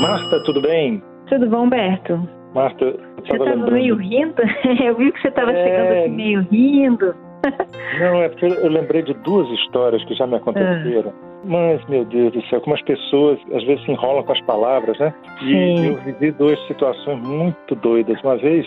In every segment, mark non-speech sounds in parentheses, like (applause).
Marta, tudo bem? Tudo bom, Humberto? Marta, eu Você estava meio rindo? (laughs) Eu vi que você estava é... chegando aqui meio rindo. Não, é porque eu lembrei de duas histórias que já me aconteceram. Ah. Mas, meu Deus do céu, como as pessoas às vezes se enrolam com as palavras, né? E Sim. eu vivi duas situações muito doidas. Uma vez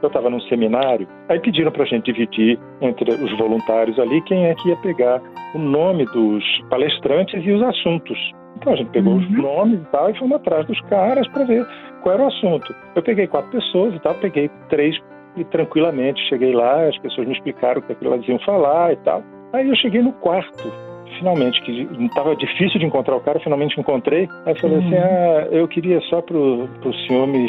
eu estava num seminário, aí pediram para a gente dividir entre os voluntários ali quem é que ia pegar o nome dos palestrantes e os assuntos. Então a gente pegou uhum. os nomes e tal e fomos atrás dos caras para ver qual era o assunto. Eu peguei quatro pessoas e tal, peguei três e tranquilamente cheguei lá, as pessoas me explicaram o que, é que elas iam falar e tal. Aí eu cheguei no quarto, finalmente, que estava difícil de encontrar o cara, finalmente encontrei. Aí falei assim, uhum. assim: ah, eu queria só para o senhor me,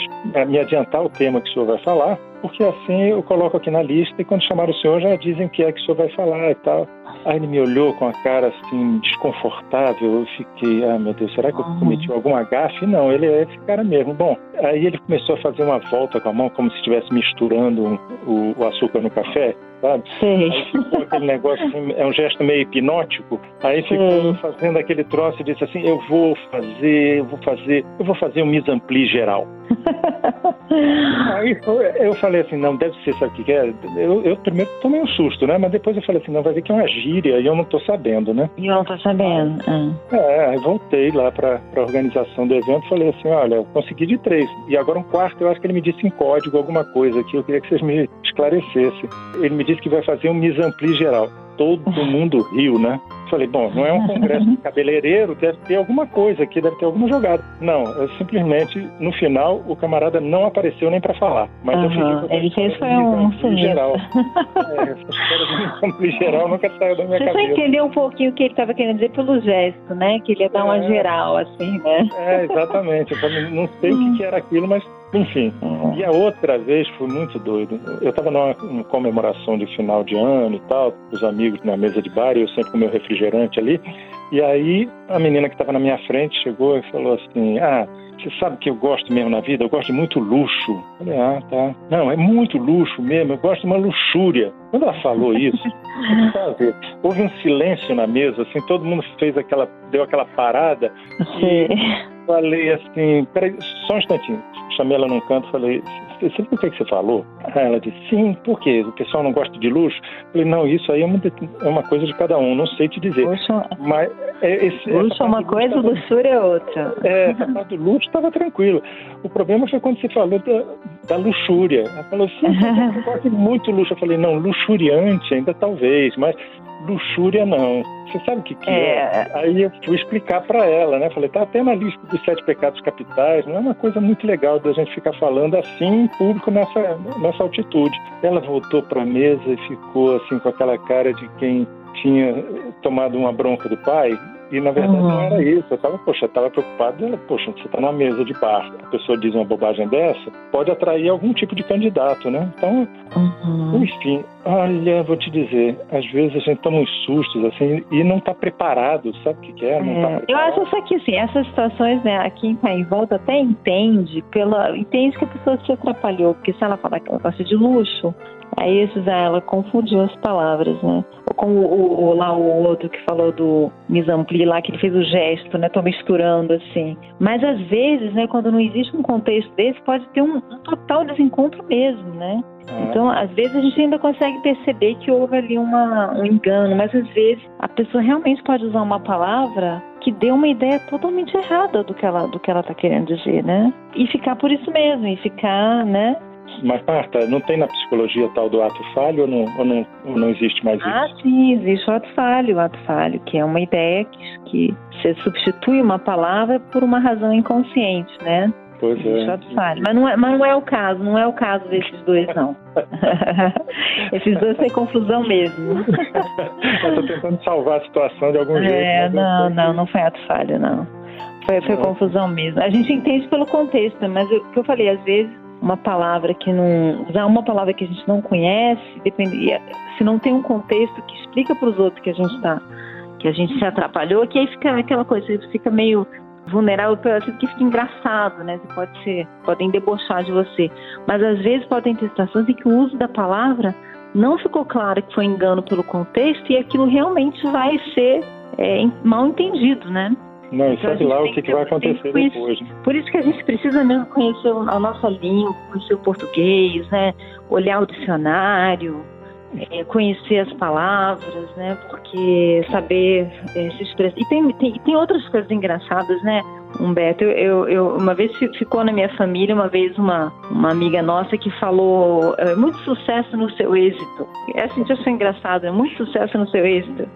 me adiantar o tema que o senhor vai falar, porque assim eu coloco aqui na lista e quando chamar o senhor já dizem o que é que o senhor vai falar e tal. Aí ele me olhou com a cara assim, desconfortável. Eu fiquei, ah, meu Deus, será que eu uhum. cometi alguma gafe? Não, ele é esse cara mesmo. Bom, aí ele começou a fazer uma volta com a mão, como se estivesse misturando o, o açúcar no café sabe? Sim. Aí ficou aquele negócio, assim, é um gesto meio hipnótico. Aí ficou Sim. fazendo aquele troço e disse assim: eu vou fazer, eu vou fazer, eu vou fazer um mise geral. (laughs) Aí eu falei assim: não, deve ser, sabe o que é? Eu, eu primeiro tomei um susto, né? Mas depois eu falei assim: não, vai ver que é uma gíria e eu não tô sabendo, né? E eu não tô sabendo. Ah. É, aí voltei lá pra, pra organização do evento e falei assim: olha, consegui de três. E agora um quarto, eu acho que ele me disse em código alguma coisa aqui, eu queria que vocês me esclarecessem. Ele me disse que vai fazer um mise geral. Todo (laughs) mundo riu, né? Falei, bom, não é um congresso de cabeleireiro, deve ter alguma coisa aqui, deve ter alguma jogada. Não, é simplesmente, no final, o camarada não apareceu nem para falar. Mas uhum. eu fiquei com Ele fez foi um geral. é, essa história (laughs) geral nunca saiu da minha Você cabeça. Você só entendeu um pouquinho o que ele estava querendo dizer pelo gesto, né? Que ele ia dar é. uma geral, assim, né? É, exatamente. Eu não sei o que era aquilo, mas enfim, e a outra vez foi muito doido. Eu estava numa, comemoração de final de ano e tal, com os amigos na mesa de bar, e eu sempre com meu refrigerante ali. E aí a menina que estava na minha frente chegou e falou assim: Ah, você sabe que eu gosto mesmo na vida? Eu gosto de muito luxo. Eu falei, ah, tá. Não, é muito luxo mesmo, eu gosto de uma luxúria. Quando ela falou isso, (laughs) houve um silêncio na mesa, assim, todo mundo fez aquela, deu aquela parada. E falei assim, peraí, só um instantinho chamei ela num canto e falei, você sabe o que, é que você falou? Aí ela disse, sim, por quê? O pessoal não gosta de luxo? Eu falei, não, isso aí é uma, é uma coisa de cada um, não sei te dizer. Luxo, Mas, é, esse, luxo é uma coisa, tava, luxúria é outra. É, parte do luxo estava tranquilo. O problema foi quando você falou da, da luxúria. Ela falou, sim, eu (laughs) gosto de muito luxo. Eu falei, não, luxuriante ainda talvez, mas luxúria não. Você sabe o que, que é. é? Aí eu fui explicar para ela, né? Falei, tá até na lista dos sete pecados capitais, não é uma coisa muito legal da gente ficar falando assim em público nessa, nessa altitude. Ela voltou para a mesa e ficou assim com aquela cara de quem tinha tomado uma bronca do pai e na verdade uhum. não era isso. Eu estava, poxa, estava preocupado. Poxa, você está numa mesa de bar, a pessoa diz uma bobagem dessa, pode atrair algum tipo de candidato, né? Então, uhum. enfim, olha, vou te dizer, às vezes a gente toma uns sustos assim e não está preparado, sabe o que, que é? Não tá é. Tá eu acho isso aqui, assim, essas situações, né, aqui em tá em volta até entende, pela, entende que a pessoa se atrapalhou, porque se ela falar que ela gosta de luxo, Aí esses, ela confundiu as palavras, né? Ou como o, o, lá o outro que falou do misampli lá, que ele fez o gesto, né? Tô misturando assim. Mas às vezes, né, quando não existe um contexto desse, pode ter um, um total desencontro mesmo, né? Então, às vezes a gente ainda consegue perceber que houve ali uma, um engano, mas às vezes a pessoa realmente pode usar uma palavra que dê uma ideia totalmente errada do que ela do que ela está querendo dizer, né? E ficar por isso mesmo, e ficar, né? Mas, Marta, não tem na psicologia tal do ato falho ou não, ou não, ou não existe mais isso? Ah, sim, existe o ato falho. O ato falho, que é uma ideia que, que você substitui uma palavra por uma razão inconsciente, né? Pois é. Falho. Mas não, é, mas não é o caso, não é o caso desses dois, não. (laughs) Esses dois têm confusão mesmo. Eu tô tentando salvar a situação de algum é, jeito. É, não, não, não foi ato falho, não. Foi, foi confusão mesmo. A gente entende pelo contexto, mas o que eu falei, às vezes uma palavra que não. usar uma palavra que a gente não conhece, depende, se não tem um contexto que explica para os outros que a gente está que a gente se atrapalhou, que aí fica aquela coisa, fica meio vulnerável que fica engraçado, né? Você pode ser, podem debochar de você. Mas às vezes podem ter situações em que o uso da palavra não ficou claro que foi engano pelo contexto e aquilo realmente vai ser é, mal entendido, né? Não, e então, sabe lá o que, que vai acontecer depois. Né? Por isso que a gente precisa mesmo conhecer a nossa língua, conhecer o português, né? Olhar o dicionário, é, conhecer as palavras, né? Porque saber é, se expressar. E tem, tem, tem outras coisas engraçadas, né? Humberto, eu, eu, uma vez ficou na minha família, uma vez uma, uma amiga nossa que falou é, muito sucesso no seu êxito. Essa gente achou engraçado, é muito sucesso no seu êxito.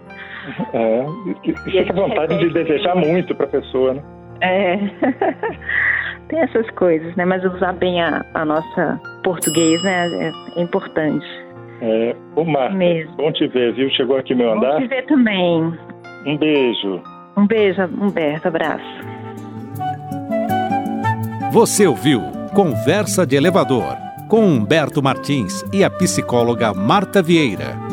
É, e, fica vontade de desejar muito para a pessoa, né? É. (laughs) Tem essas coisas, né? Mas usar bem a, a nossa português, né? É, é importante. É, o Marta, Mesmo. bom te ver, viu? Chegou aqui meu andar. Bom te ver também. Um beijo. Um beijo, Humberto. Abraço. Você ouviu Conversa de Elevador com Humberto Martins e a psicóloga Marta Vieira.